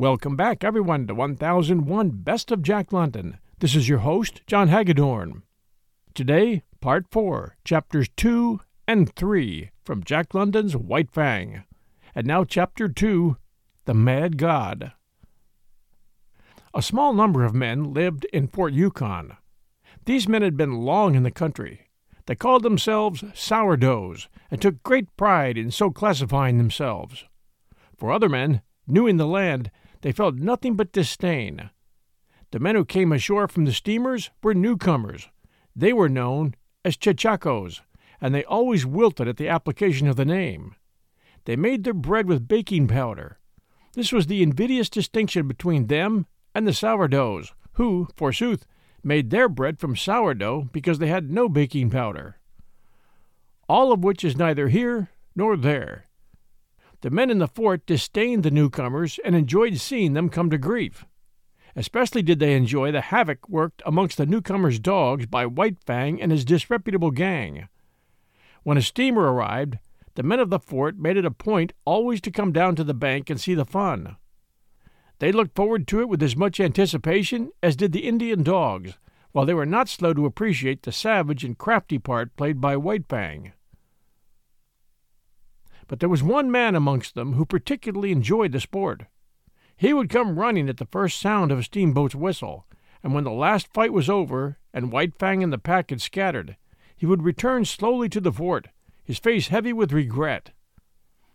Welcome back, everyone, to 1001 Best of Jack London. This is your host, John Hagedorn. Today, Part 4, Chapters 2 and 3 from Jack London's White Fang. And now, Chapter 2 The Mad God. A small number of men lived in Fort Yukon. These men had been long in the country. They called themselves sourdoughs and took great pride in so classifying themselves. For other men, new in the land, they felt nothing but disdain. The men who came ashore from the steamers were newcomers. They were known as chechacos, and they always wilted at the application of the name. They made their bread with baking powder. This was the invidious distinction between them and the sourdoughs, who, forsooth, made their bread from sourdough because they had no baking powder. All of which is neither here nor there. The men in the fort disdained the newcomers and enjoyed seeing them come to grief. Especially did they enjoy the havoc worked amongst the newcomers' dogs by White Fang and his disreputable gang. When a steamer arrived, the men of the fort made it a point always to come down to the bank and see the fun. They looked forward to it with as much anticipation as did the Indian dogs, while they were not slow to appreciate the savage and crafty part played by White Fang. But there was one man amongst them who particularly enjoyed the sport. He would come running at the first sound of a steamboat's whistle, and when the last fight was over and White Fang and the pack had scattered, he would return slowly to the fort, his face heavy with regret.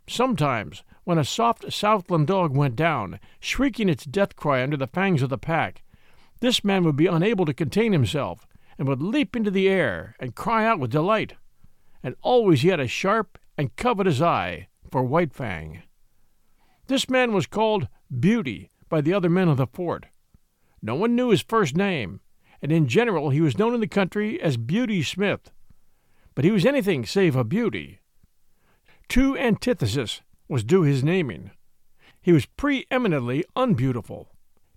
Sometimes, when a soft Southland dog went down, shrieking its death cry under the fangs of the pack, this man would be unable to contain himself, and would leap into the air and cry out with delight. And always he had a sharp and covetous eye for White Fang. This man was called Beauty by the other men of the fort. No one knew his first name, and in general he was known in the country as Beauty Smith. But he was anything save a beauty. To antithesis was due his naming. He was preeminently unbeautiful.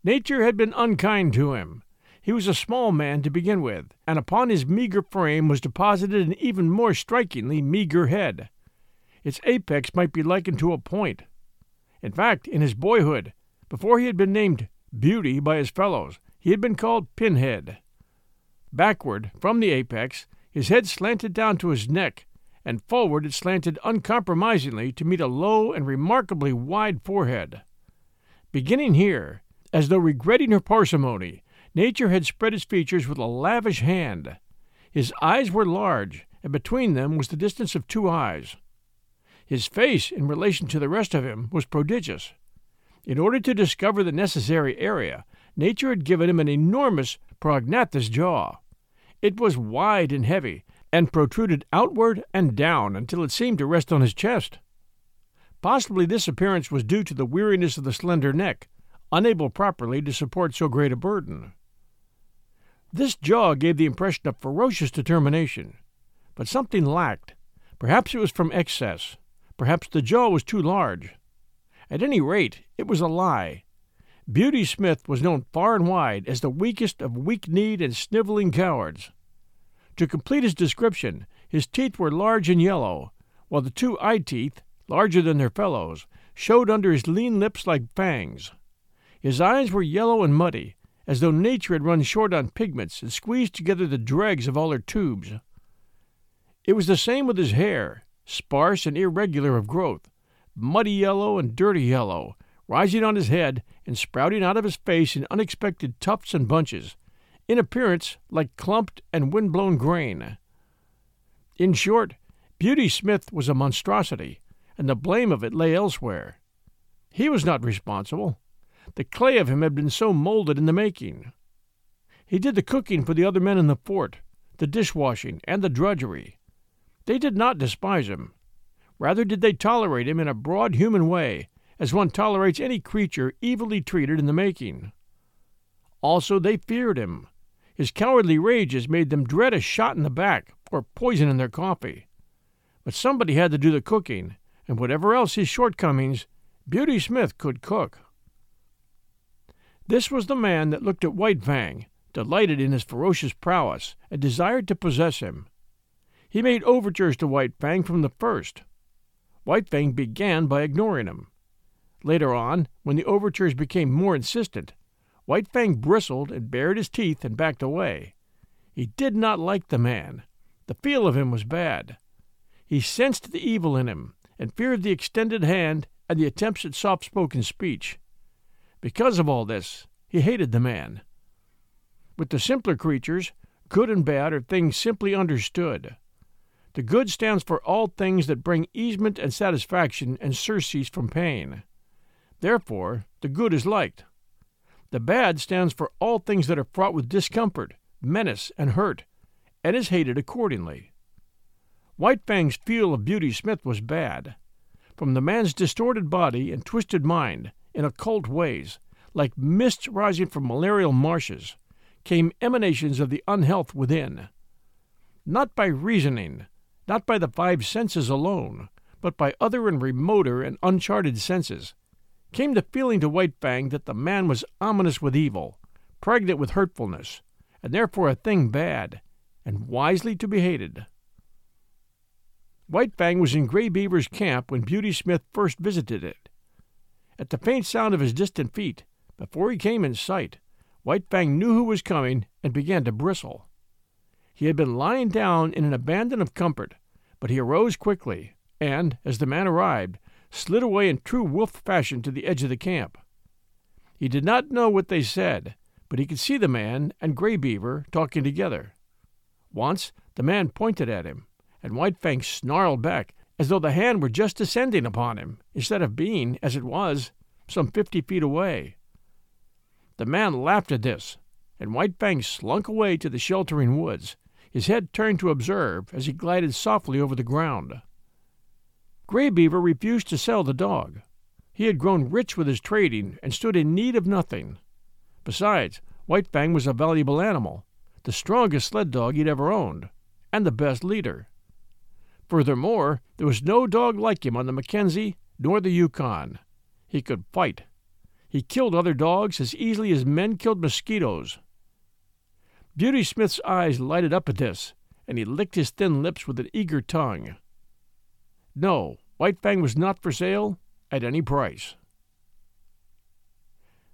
Nature had been unkind to him. He was a small man to begin with, and upon his meager frame was deposited an even more strikingly meager head. Its apex might be likened to a point. In fact, in his boyhood, before he had been named Beauty by his fellows, he had been called Pinhead. Backward, from the apex, his head slanted down to his neck, and forward it slanted uncompromisingly to meet a low and remarkably wide forehead. Beginning here, as though regretting her parsimony, nature had spread its features with a lavish hand. His eyes were large, and between them was the distance of two eyes. His face, in relation to the rest of him, was prodigious. In order to discover the necessary area, nature had given him an enormous prognathous jaw. It was wide and heavy, and protruded outward and down until it seemed to rest on his chest. Possibly this appearance was due to the weariness of the slender neck, unable properly to support so great a burden. This jaw gave the impression of ferocious determination, but something lacked. Perhaps it was from excess. Perhaps the jaw was too large. At any rate, it was a lie. Beauty Smith was known far and wide as the weakest of weak kneed and sniveling cowards. To complete his description, his teeth were large and yellow, while the two eye teeth, larger than their fellows, showed under his lean lips like fangs. His eyes were yellow and muddy, as though nature had run short on pigments and squeezed together the dregs of all her tubes. It was the same with his hair, sparse and irregular of growth, muddy yellow and dirty yellow, rising on his head and sprouting out of his face in unexpected tufts and bunches, in appearance like clumped and wind-blown grain. In short, Beauty Smith was a monstrosity, and the blame of it lay elsewhere. He was not responsible. The clay of him had been so molded in the making. He did the cooking for the other men in the fort, the dishwashing, and the drudgery. They did not despise him. Rather did they tolerate him in a broad human way, as one tolerates any creature evilly treated in the making. Also, they feared him, his cowardly rages made them dread a shot in the back or poison in their coffee. But somebody had to do the cooking, and whatever else his shortcomings, Beauty Smith could cook. This was the man that looked at White Fang, delighted in his ferocious prowess, and desired to possess him. He made overtures to White Fang from the first. White Fang began by ignoring him. Later on, when the overtures became more insistent, White Fang bristled and bared his teeth and backed away. He did not like the man. The feel of him was bad. He sensed the evil in him and feared the extended hand and the attempts at soft spoken speech. Because of all this, he hated the man. With the simpler creatures, good and bad are things simply understood. The good stands for all things that bring easement and satisfaction and surcease from pain. Therefore, the good is liked. The bad stands for all things that are fraught with discomfort, menace, and hurt, and is hated accordingly. White Fang's feel of Beauty Smith was bad. From the man's distorted body and twisted mind, in occult ways, like mists rising from malarial marshes, came emanations of the unhealth within. Not by reasoning, not by the five senses alone, but by other and remoter and uncharted senses, came the feeling to White Fang that the man was ominous with evil, pregnant with hurtfulness, and therefore a thing bad, and wisely to be hated. White Fang was in Gray Beaver's camp when Beauty Smith first visited it. At the faint sound of his distant feet, before he came in sight, White Fang knew who was coming and began to bristle. He had been lying down in an abandon of comfort, but he arose quickly, and, as the man arrived, slid away in true wolf fashion to the edge of the camp. He did not know what they said, but he could see the man and Gray Beaver talking together. Once the man pointed at him, and White Fang snarled back as though the hand were just descending upon him, instead of being, as it was, some fifty feet away. The man laughed at this, and White Fang slunk away to the sheltering woods, his head turned to observe as he glided softly over the ground. Gray Beaver refused to sell the dog. He had grown rich with his trading and stood in need of nothing. Besides, White Fang was a valuable animal, the strongest sled dog he'd ever owned, and the best leader. Furthermore, there was no dog like him on the Mackenzie nor the Yukon. He could fight. He killed other dogs as easily as men killed mosquitoes. Beauty Smith's eyes lighted up at this, and he licked his thin lips with an eager tongue. No, White Fang was not for sale at any price.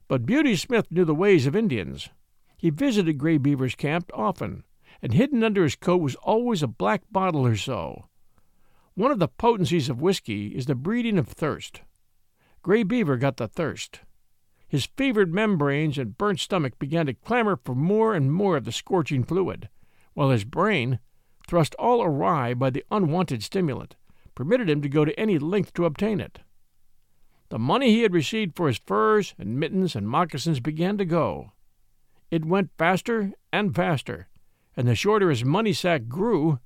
But Beauty Smith knew the ways of Indians. He visited Gray Beaver's camp often, and hidden under his coat was always a black bottle or so. One of the potencies of whiskey is the breeding of thirst. Gray Beaver got the thirst. His fevered membranes and burnt stomach began to clamor for more and more of the scorching fluid, while his brain, thrust all awry by the unwanted stimulant, permitted him to go to any length to obtain it. The money he had received for his furs and mittens and moccasins began to go. It went faster and faster, and the shorter his money sack grew,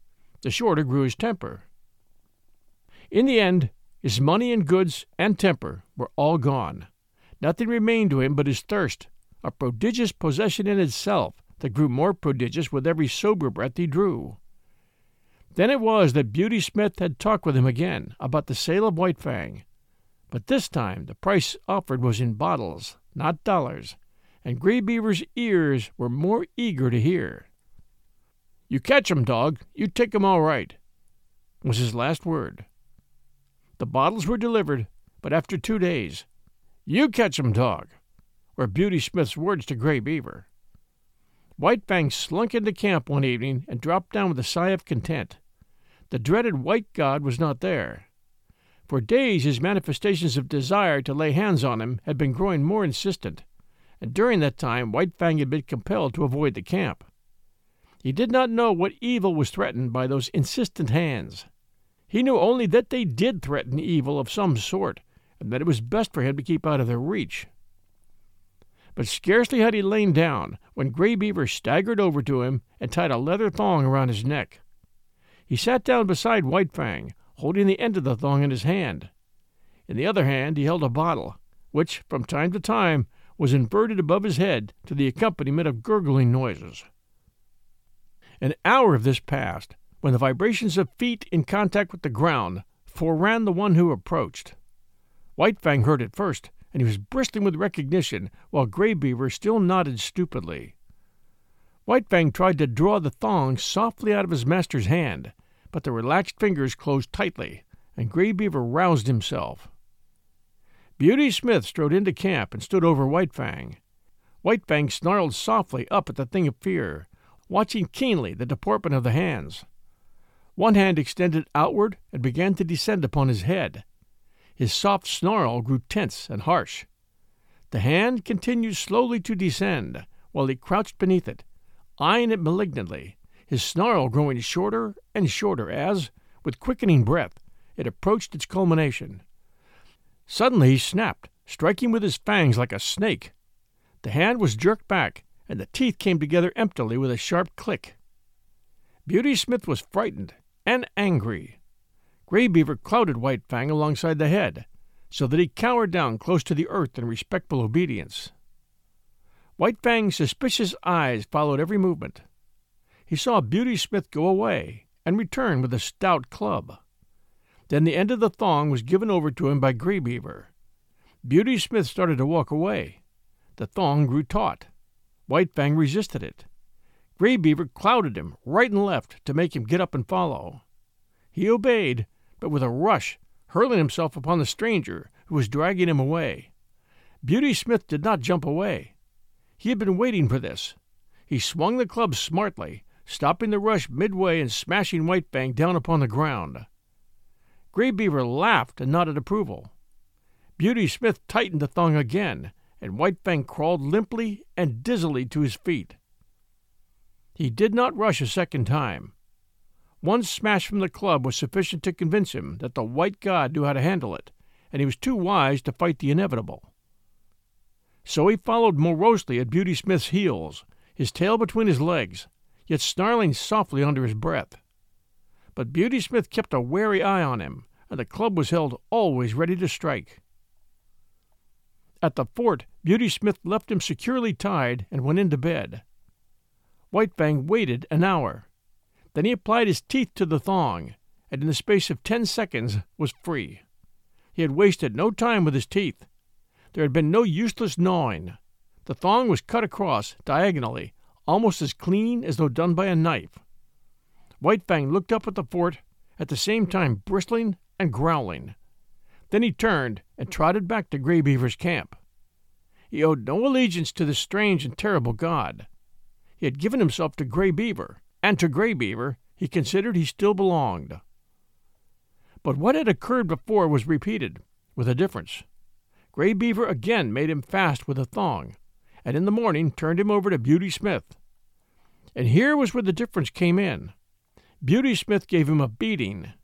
the shorter grew his temper. In the end, his money and goods and temper were all gone. Nothing remained to him but his thirst, a prodigious possession in itself that grew more prodigious with every sober breath he drew. Then it was that Beauty Smith had talked with him again about the sale of White Fang. But this time the price offered was in bottles, not dollars, and Gray Beaver's ears were more eager to hear. You catch 'em, dog. You take 'em all right, was his last word. The bottles were delivered, but after two days, you catch 'em, dog, were Beauty Smith's words to Gray Beaver. White Fang slunk into camp one evening and dropped down with a sigh of content. The dreaded white god was not there. For days his manifestations of desire to lay hands on him had been growing more insistent, and during that time White Fang had been compelled to avoid the camp. He did not know what evil was threatened by those insistent hands. He knew only that they did threaten evil of some sort, and that it was best for him to keep out of their reach. But scarcely had he lain down when Gray Beaver staggered over to him and tied a leather thong around his neck. He sat down beside White Fang, holding the end of the thong in his hand. In the other hand he held a bottle, which from time to time was inverted above his head to the accompaniment of gurgling noises. An hour of this passed, when the vibrations of feet in contact with the ground foreran the one who approached. White Fang heard it first, and he was bristling with recognition, while Gray Beaver still nodded stupidly. White Fang tried to draw the thong softly out of his master's hand, but the relaxed fingers closed tightly, and Gray Beaver roused himself. Beauty Smith strode into camp and stood over White Fang. White Fang snarled softly up at the thing of fear, watching keenly the deportment of the hands. One hand extended outward and began to descend upon his head. His soft snarl grew tense and harsh. The hand continued slowly to descend, while he crouched beneath it, eyeing it malignantly, his snarl growing shorter and shorter as, with quickening breath, it approached its culmination. Suddenly he snapped, striking with his fangs like a snake. The hand was jerked back, and the teeth came together emptily with a sharp click. Beauty Smith was frightened and angry. Gray Beaver clouted White Fang alongside the head, so that he cowered down close to the earth in respectful obedience. White Fang's suspicious eyes followed every movement. He saw Beauty Smith go away and return with a stout club. Then the end of the thong was given over to him by Gray Beaver. Beauty Smith started to walk away. The thong grew taut. White Fang resisted it. Gray Beaver clouted him right and left to make him get up and follow. He obeyed, but with a rush, hurling himself upon the stranger who was dragging him away. Beauty Smith did not jump away. He had been waiting for this. He swung the club smartly, stopping the rush midway and smashing White Fang down upon the ground. Gray Beaver laughed and nodded approval. Beauty Smith tightened the thong again, and White Fang crawled limply and dizzily to his feet. He did not rush a second time. One smash from the club was sufficient to convince him that the white god knew how to handle it, and he was too wise to fight the inevitable. So he followed morosely at Beauty Smith's heels, his tail between his legs, yet snarling softly under his breath. But Beauty Smith kept a wary eye on him, and the club was held always ready to strike. At the fort, Beauty Smith left him securely tied and went into bed. White Fang waited an hour. Then he applied his teeth to the thong, and in the space of ten seconds was free. He had wasted no time with his teeth. There had been no useless gnawing. The thong was cut across, diagonally, almost as clean as though done by a knife. White Fang looked up at the fort, at the same time bristling and growling. Then he turned and trotted back to Gray Beaver's camp. He owed no allegiance to this strange and terrible god. He had given himself to Gray Beaver, and to Gray Beaver he considered he still belonged. But what had occurred before was repeated, with a difference. Gray Beaver again made him fast with a thong, and in the morning turned him over to Beauty Smith. And here was where the difference came in. Beauty Smith gave him a beating.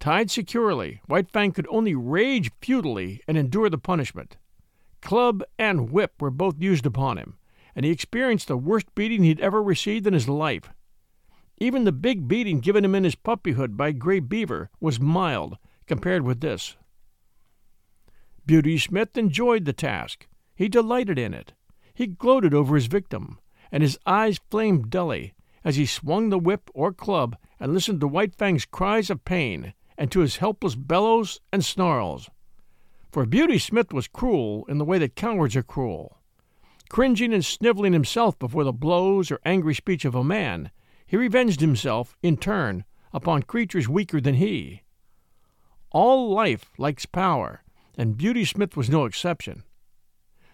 Tied securely, White Fang could only rage futilely and endure the punishment. Club and whip were both used upon him, and he experienced the worst beating he'd ever received in his life. Even the big beating given him in his puppyhood by Gray Beaver was mild compared with this. Beauty Smith enjoyed the task. He delighted in it. He gloated over his victim, and his eyes flamed dully as he swung the whip or club and listened to White Fang's cries of pain and to his helpless bellows and snarls. For Beauty Smith was cruel in the way that cowards are cruel. Cringing and sniveling himself before the blows or angry speech of a man, he revenged himself, in turn, upon creatures weaker than he. All life likes power, and Beauty Smith was no exception.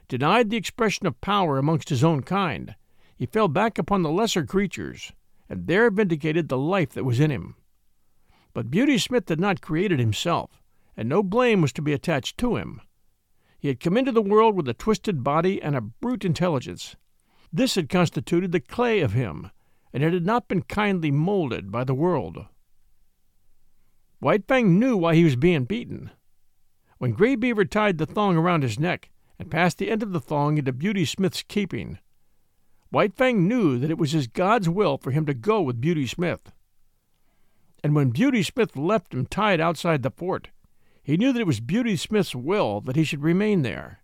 Denied the expression of power amongst his own kind, he fell back upon the lesser creatures, and there vindicated the life that was in him. But Beauty Smith had not created himself, and no blame was to be attached to him. He had come into the world with a twisted body and a brute intelligence. This had constituted the clay of him, and it had not been kindly molded by the world. White Fang knew why he was being beaten. When Gray Beaver tied the thong around his neck and passed the end of the thong into Beauty Smith's keeping, White Fang knew that it was his God's will for him to go with Beauty Smith. And when Beauty Smith left him tied outside the fort, he knew that it was Beauty Smith's will that he should remain there.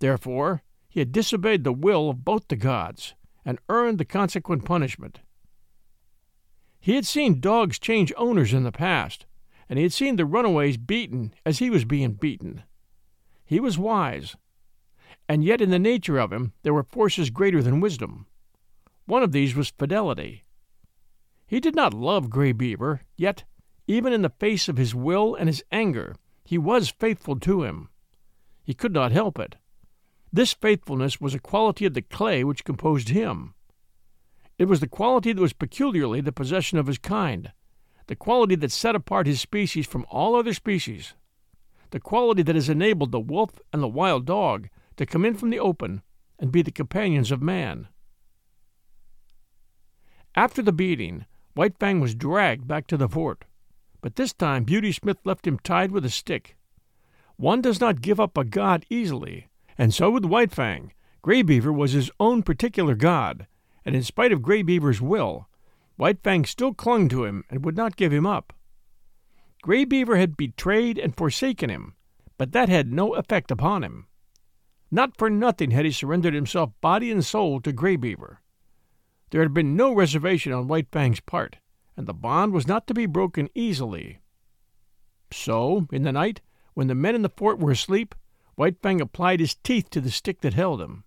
Therefore, he had disobeyed the will of both the gods and earned the consequent punishment. He had seen dogs change owners in the past, and he had seen the runaways beaten as he was being beaten. He was wise, and yet in the nature of him there were forces greater than wisdom. One of these was fidelity. He did not love Gray Beaver, yet even in the face of his will and his anger, he was faithful to him. He could not help it. This faithfulness was a quality of the clay which composed him. It was the quality that was peculiarly the possession of his kind, the quality that set apart his species from all other species, the quality that has enabled the wolf and the wild dog to come in from the open and be the companions of man. After the beating, White Fang was dragged back to the fort, but this time Beauty Smith left him tied with a stick. One does not give up a god easily, and so with White Fang. Gray Beaver was his own particular god, and in spite of Gray Beaver's will, White Fang still clung to him and would not give him up. Gray Beaver had betrayed and forsaken him, but that had no effect upon him. Not for nothing had he surrendered himself body and soul to Gray Beaver. There had been no reservation on White Fang's part, and the bond was not to be broken easily. So, in the night, when the men in the fort were asleep, White Fang applied his teeth to the stick that held him.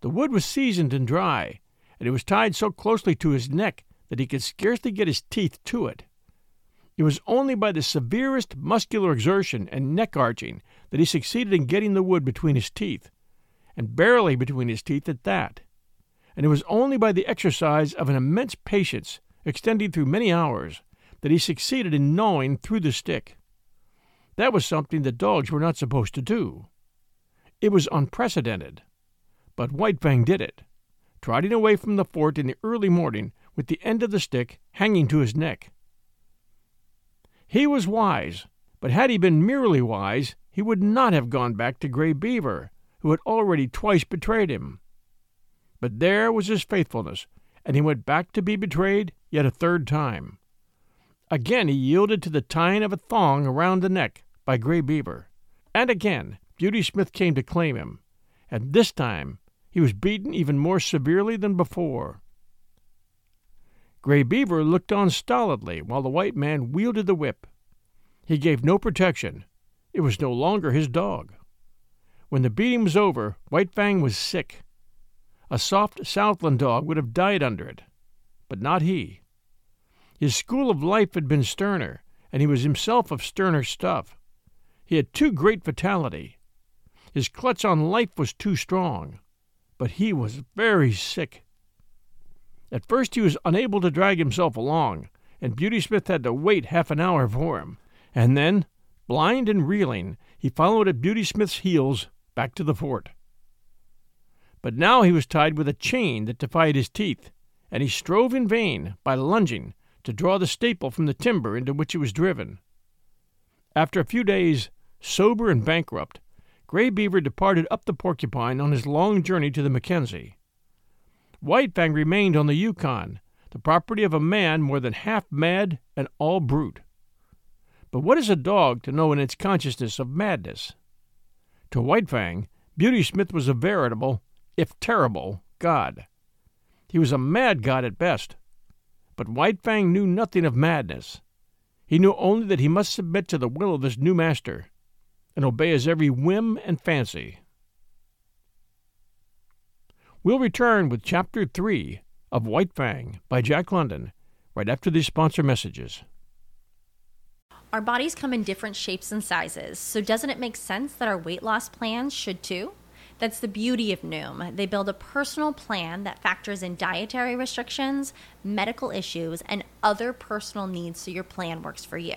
The wood was seasoned and dry, and it was tied so closely to his neck that he could scarcely get his teeth to it. It was only by the severest muscular exertion and neck arching that he succeeded in getting the wood between his teeth, and barely between his teeth at that. And it was only by the exercise of an immense patience, extending through many hours, that he succeeded in gnawing through the stick. That was something that dogs were not supposed to do. It was unprecedented. But White Fang did it, trotting away from the fort in the early morning with the end of the stick hanging to his neck. He was wise, but had he been merely wise, he would not have gone back to Gray Beaver, who had already twice betrayed him. But there was his faithfulness, and he went back to be betrayed yet a third time. Again he yielded to the tying of a thong around the neck by Gray Beaver, and again Beauty Smith came to claim him, and this time he was beaten even more severely than before. Gray Beaver looked on stolidly while the white man wielded the whip. He gave no protection. It was no longer his dog. When the beating was over, White Fang was sick. A soft Southland dog would have died under it, but not he. His school of life had been sterner, and he was himself of sterner stuff. He had too great vitality. His clutch on life was too strong, but he was very sick. At first he was unable to drag himself along, and Beauty Smith had to wait half an hour for him. And then, blind and reeling, he followed at Beauty Smith's heels back to the fort. But now he was tied with a chain that defied his teeth, and he strove in vain, by lunging, to draw the staple from the timber into which it was driven. After a few days, sober and bankrupt, Gray Beaver departed up the Porcupine on his long journey to the Mackenzie. White Fang remained on the Yukon, the property of a man more than half mad and all brute. But what is a dog to know in its consciousness of madness? To White Fang, Beauty Smith was a veritable, if terrible, god. He was a mad god at best. But White Fang knew nothing of madness. He knew only that he must submit to the will of his new master and obey his every whim and fancy. We'll return with Chapter 3 of White Fang by Jack London right after these sponsor messages. Our bodies come in different shapes and sizes, so doesn't it make sense that our weight loss plans should too? That's the beauty of Noom. They build a personal plan that factors in dietary restrictions, medical issues, and other personal needs so your plan works for you.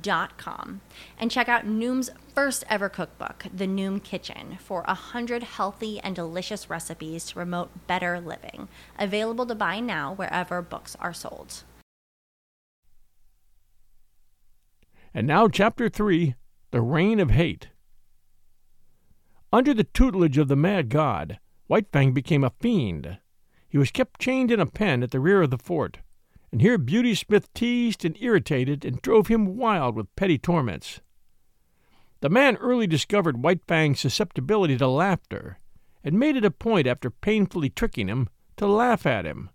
Dot com and check out Noom's first ever cookbook, The Noom Kitchen, for a hundred healthy and delicious recipes to promote better living. Available to buy now wherever books are sold. And now, Chapter 3 The Reign of Hate. Under the tutelage of the mad god, White Fang became a fiend. He was kept chained in a pen at the rear of the fort, and here Beauty Smith teased and irritated and drove him wild with petty torments. The man early discovered White Fang's susceptibility to laughter, and made it a point after painfully tricking him to laugh at him.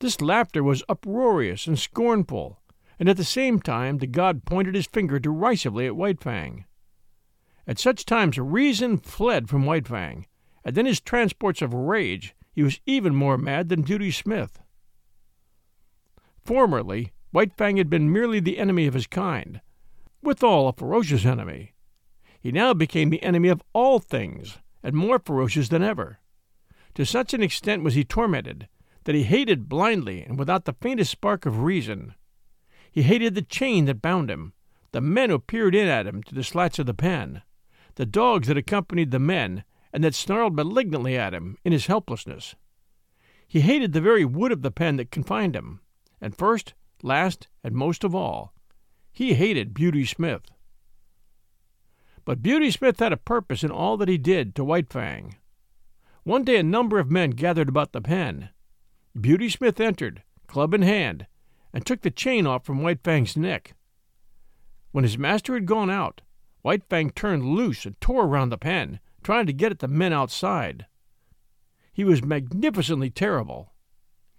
This laughter was uproarious and scornful, and at the same time the god pointed his finger derisively at White Fang. At such times reason fled from White Fang, and in his transports of rage he was even more mad than Beauty Smith. Formerly, White Fang had been merely the enemy of his kind, withal a ferocious enemy. He now became the enemy of all things, and more ferocious than ever. To such an extent was he tormented that he hated blindly and without the faintest spark of reason. He hated the chain that bound him, the men who peered in at him through the slats of the pen, the dogs that accompanied the men and that snarled malignantly at him in his helplessness. He hated the very wood of the pen that confined him, and first, last, and most of all, he hated Beauty Smith. But Beauty Smith had a purpose in all that he did to White Fang. One day a number of men gathered about the pen. Beauty Smith entered, club in hand, and took the chain off from White Fang's neck. When his master had gone out, White Fang turned loose and tore around the pen, trying to get at the men outside. He was magnificently terrible.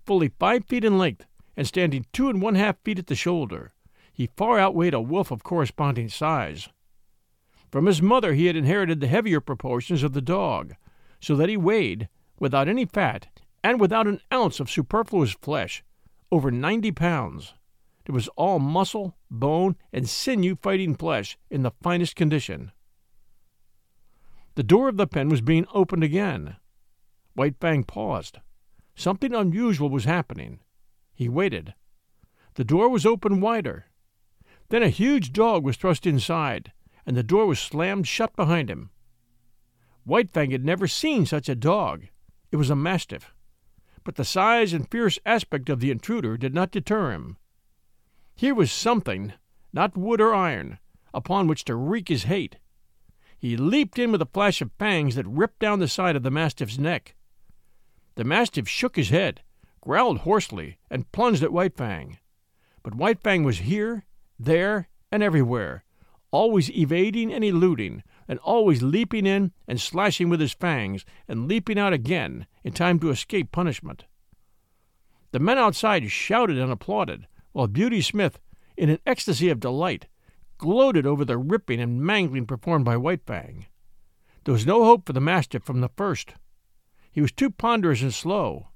Fully five feet in length, and standing two and one half feet at the shoulder, he far outweighed a wolf of corresponding size. From his mother he had inherited the heavier proportions of the dog, so that he weighed, without any fat and without an ounce of superfluous flesh, over ninety pounds. It was all muscle, bone, and sinew fighting flesh in the finest condition. The door of the pen was being opened again. White Fang paused. Something unusual was happening. He waited. The door was opened wider. Then a huge dog was thrust inside, and the door was slammed shut behind him. White Fang had never seen such a dog. It was a mastiff. But the size and fierce aspect of the intruder did not deter him. Here was something, not wood or iron, upon which to wreak his hate. He leaped in with a flash of fangs that ripped down the side of the mastiff's neck. The mastiff shook his head, growled hoarsely, and plunged at White Fang. But White Fang was here, there, and everywhere, always evading and eluding, and always leaping in and slashing with his fangs, and leaping out again in time to escape punishment. The men outside shouted and applauded, while Beauty Smith, in an ecstasy of delight, gloated over the ripping and mangling performed by White Fang. There was no hope for the mastiff from the first. He was too ponderous and slow.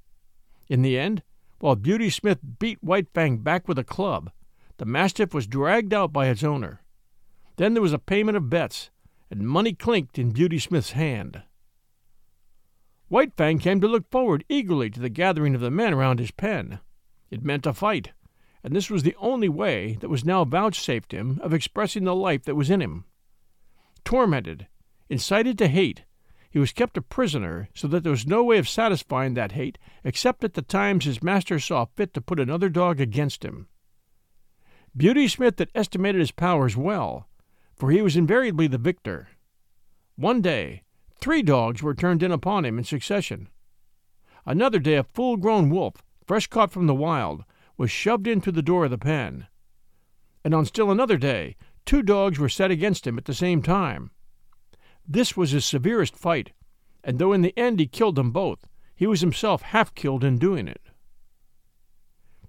In the end, while Beauty Smith beat White Fang back with a club, the mastiff was dragged out by its owner. Then there was a payment of bets, and money clinked in Beauty Smith's hand. White Fang came to look forward eagerly to the gathering of the men around his pen. It meant a fight, and this was the only way that was now vouchsafed him of expressing the life that was in him. Tormented, incited to hate, he was kept a prisoner so that there was no way of satisfying that hate except at the times his master saw fit to put another dog against him. Beauty Smith had estimated his powers well, for he was invariably the victor. One day, three dogs were turned in upon him in succession. Another day, a full grown wolf, fresh caught from the wild, was shoved in through the door of the pen. And on still another day, two dogs were set against him at the same time. This was his severest fight, and though in the end he killed them both, he was himself half killed in doing it.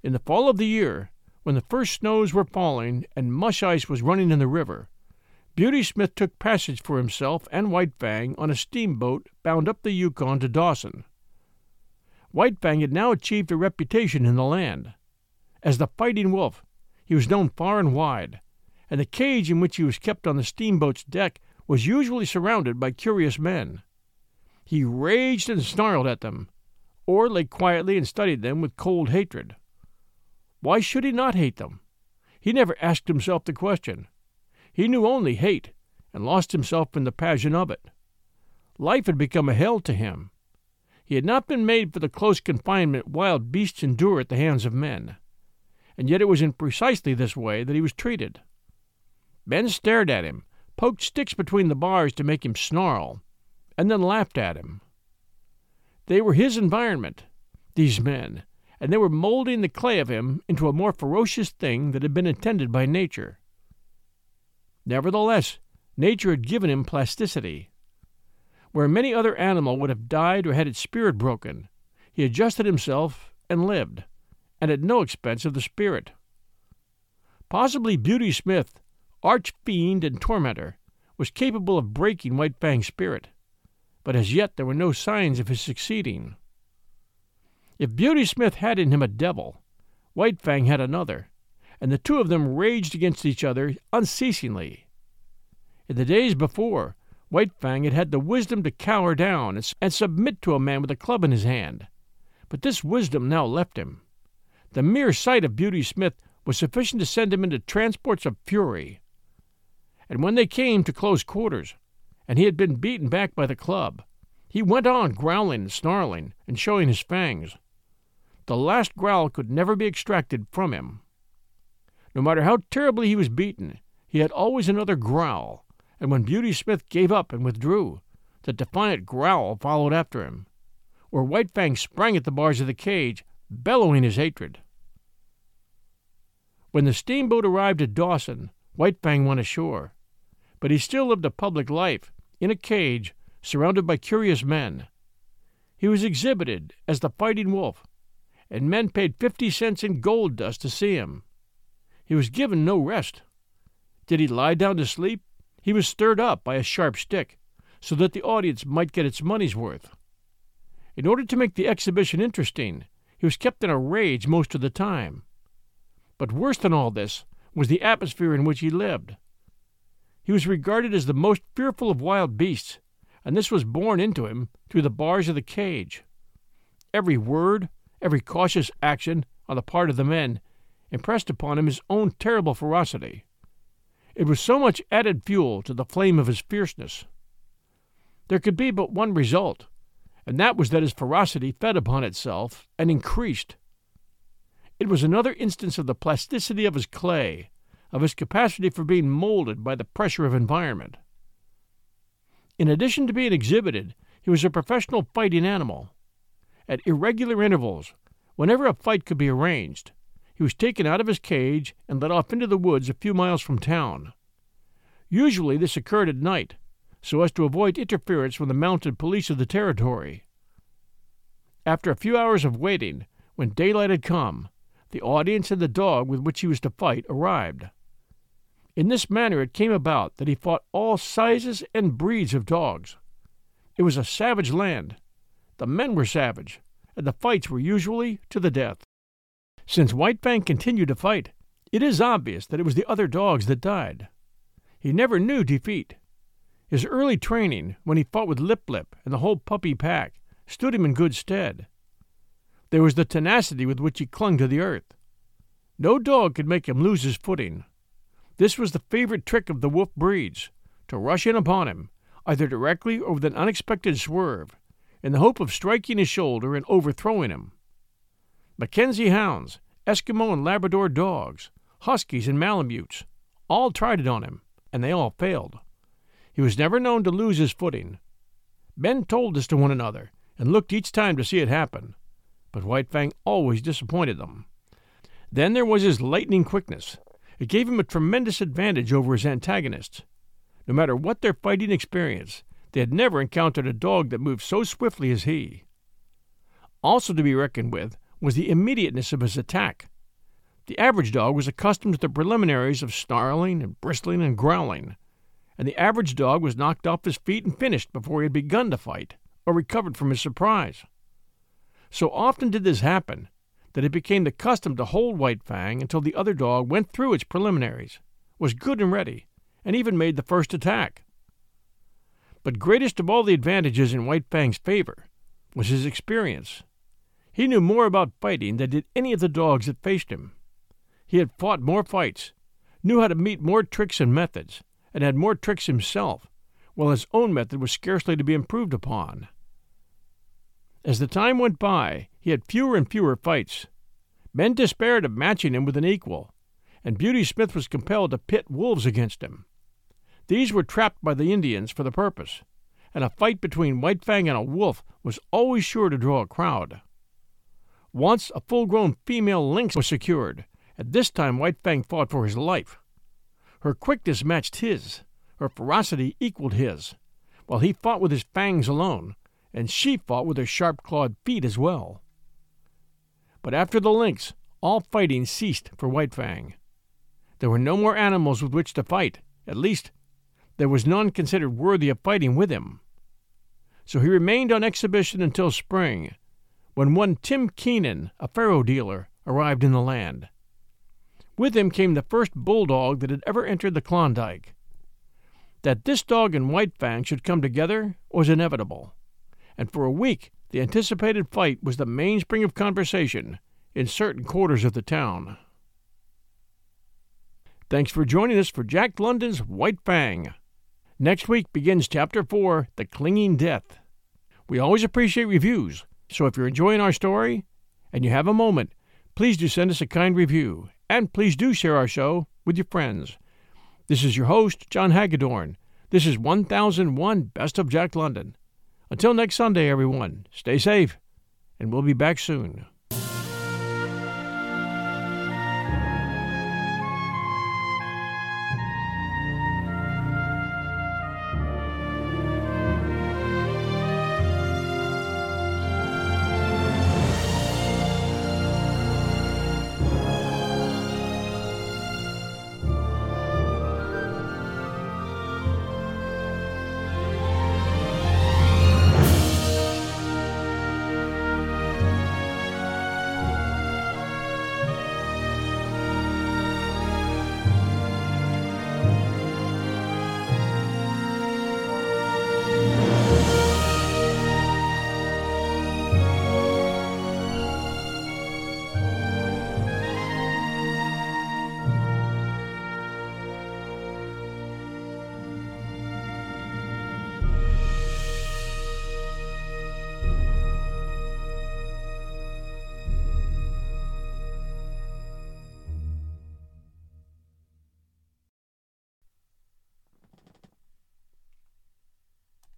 In the fall of the year, when the first snows were falling and mush ice was running in the river, Beauty Smith took passage for himself and White Fang on a steamboat bound up the Yukon to Dawson. White Fang had now achieved a reputation in the land. As the Fighting Wolf, he was known far and wide, and the cage in which he was kept on the steamboat's deck was usually surrounded by curious men. He raged and snarled at them, or lay quietly and studied them with cold hatred. Why should he not hate them? He never asked himself the question. He knew only hate, and lost himself in the passion of it. Life had become a hell to him. He had not been made for the close confinement wild beasts endure at the hands of men and yet it was in precisely this way that he was treated. Men stared at him, poked sticks between the bars to make him snarl, and then laughed at him. They were his environment, these men, and they were molding the clay of him into a more ferocious thing that had been intended by nature. Nevertheless, nature had given him plasticity. Where many other animal would have died or had its spirit broken, he adjusted himself and lived, and at no expense of the spirit. Possibly Beauty Smith, arch fiend and tormentor, was capable of breaking White Fang's spirit, but as yet there were no signs of his succeeding. If Beauty Smith had in him a devil, White Fang had another, and the two of them raged against each other unceasingly. In the days before, White Fang had had the wisdom to cower down and, and submit to a man with a club in his hand, but this wisdom now left him. The mere sight of Beauty Smith was sufficient to send him into transports of fury and when they came to close quarters, and he had been beaten back by the club, he went on growling and snarling and showing his fangs. The last growl could never be extracted from him. No matter how terribly he was beaten, he had always another growl, and when Beauty Smith gave up and withdrew, the defiant growl followed after him, or White Fang sprang at the bars of the cage, bellowing his hatred. When the steamboat arrived at Dawson, White Fang went ashore but he still lived a public life, in a cage, surrounded by curious men. He was exhibited as the fighting wolf, and men paid fifty cents in gold dust to see him. He was given no rest. Did he lie down to sleep, he was stirred up by a sharp stick, so that the audience might get its money's worth. In order to make the exhibition interesting, he was kept in a rage most of the time. But worse than all this was the atmosphere in which he lived. He was regarded as the most fearful of wild beasts, and this was borne into him through the bars of the cage. Every word, every cautious action on the part of the men impressed upon him his own terrible ferocity. It was so much added fuel to the flame of his fierceness. There could be but one result, and that was that his ferocity fed upon itself and increased. It was another instance of the plasticity of his clay, of his capacity for being molded by the pressure of environment. In addition to being exhibited, he was a professional fighting animal. At irregular intervals, whenever a fight could be arranged, he was taken out of his cage and led off into the woods a few miles from town. Usually this occurred at night, so as to avoid interference from the mounted police of the territory. After a few hours of waiting, when daylight had come, the audience and the dog with which he was to fight arrived. In this manner it came about that he fought all sizes and breeds of dogs. It was a savage land. The men were savage, and the fights were usually to the death. Since White Fang continued to fight, it is obvious that it was the other dogs that died. He never knew defeat. His early training, when he fought with Lip Lip and the whole puppy pack, stood him in good stead. There was the tenacity with which he clung to the earth. No dog could make him lose his footing. This was the favorite trick of the wolf breeds to rush in upon him, either directly or with an unexpected swerve, in the hope of striking his shoulder and overthrowing him. Mackenzie hounds, Eskimo and Labrador dogs, huskies and malamutes, all tried it on him, and they all failed. He was never known to lose his footing. Men told this to one another, and looked each time to see it happen, but White Fang always disappointed them. Then there was his lightning quickness, it gave him a tremendous advantage over his antagonists. No matter what their fighting experience, they had never encountered a dog that moved so swiftly as he. Also to be reckoned with was the immediateness of his attack. The average dog was accustomed to the preliminaries of snarling and bristling and growling, and the average dog was knocked off his feet and finished before he had begun to fight or recovered from his surprise. So often did this happen that it became the custom to hold White Fang until the other dog went through its preliminaries, was good and ready, and even made the first attack. But greatest of all the advantages in White Fang's favor was his experience. He knew more about fighting than did any of the dogs that faced him. He had fought more fights, knew how to meet more tricks and methods, and had more tricks himself, while his own method was scarcely to be improved upon. As the time went by, he had fewer and fewer fights. Men despaired of matching him with an equal, and Beauty Smith was compelled to pit wolves against him. These were trapped by the Indians for the purpose, and a fight between White Fang and a wolf was always sure to draw a crowd. Once a full grown female lynx was secured, and this time White Fang fought for his life. Her quickness matched his, her ferocity equaled his, while he fought with his fangs alone, and she fought with her sharp clawed feet as well. But after the lynx, all fighting ceased for White Fang. There were no more animals with which to fight, at least, there was none considered worthy of fighting with him. So he remained on exhibition until spring, when one Tim Keenan, a faro dealer, arrived in the land. With him came the first bulldog that had ever entered the Klondike. That this dog and White Fang should come together was inevitable, and for a week the anticipated fight was the mainspring of conversation in certain quarters of the town. Thanks for joining us for Jack London's White Fang. Next week begins Chapter 4 The Clinging Death. We always appreciate reviews, so if you're enjoying our story and you have a moment, please do send us a kind review, and please do share our show with your friends. This is your host, John Hagedorn. This is 1001 Best of Jack London. Until next Sunday, everyone, stay safe, and we'll be back soon.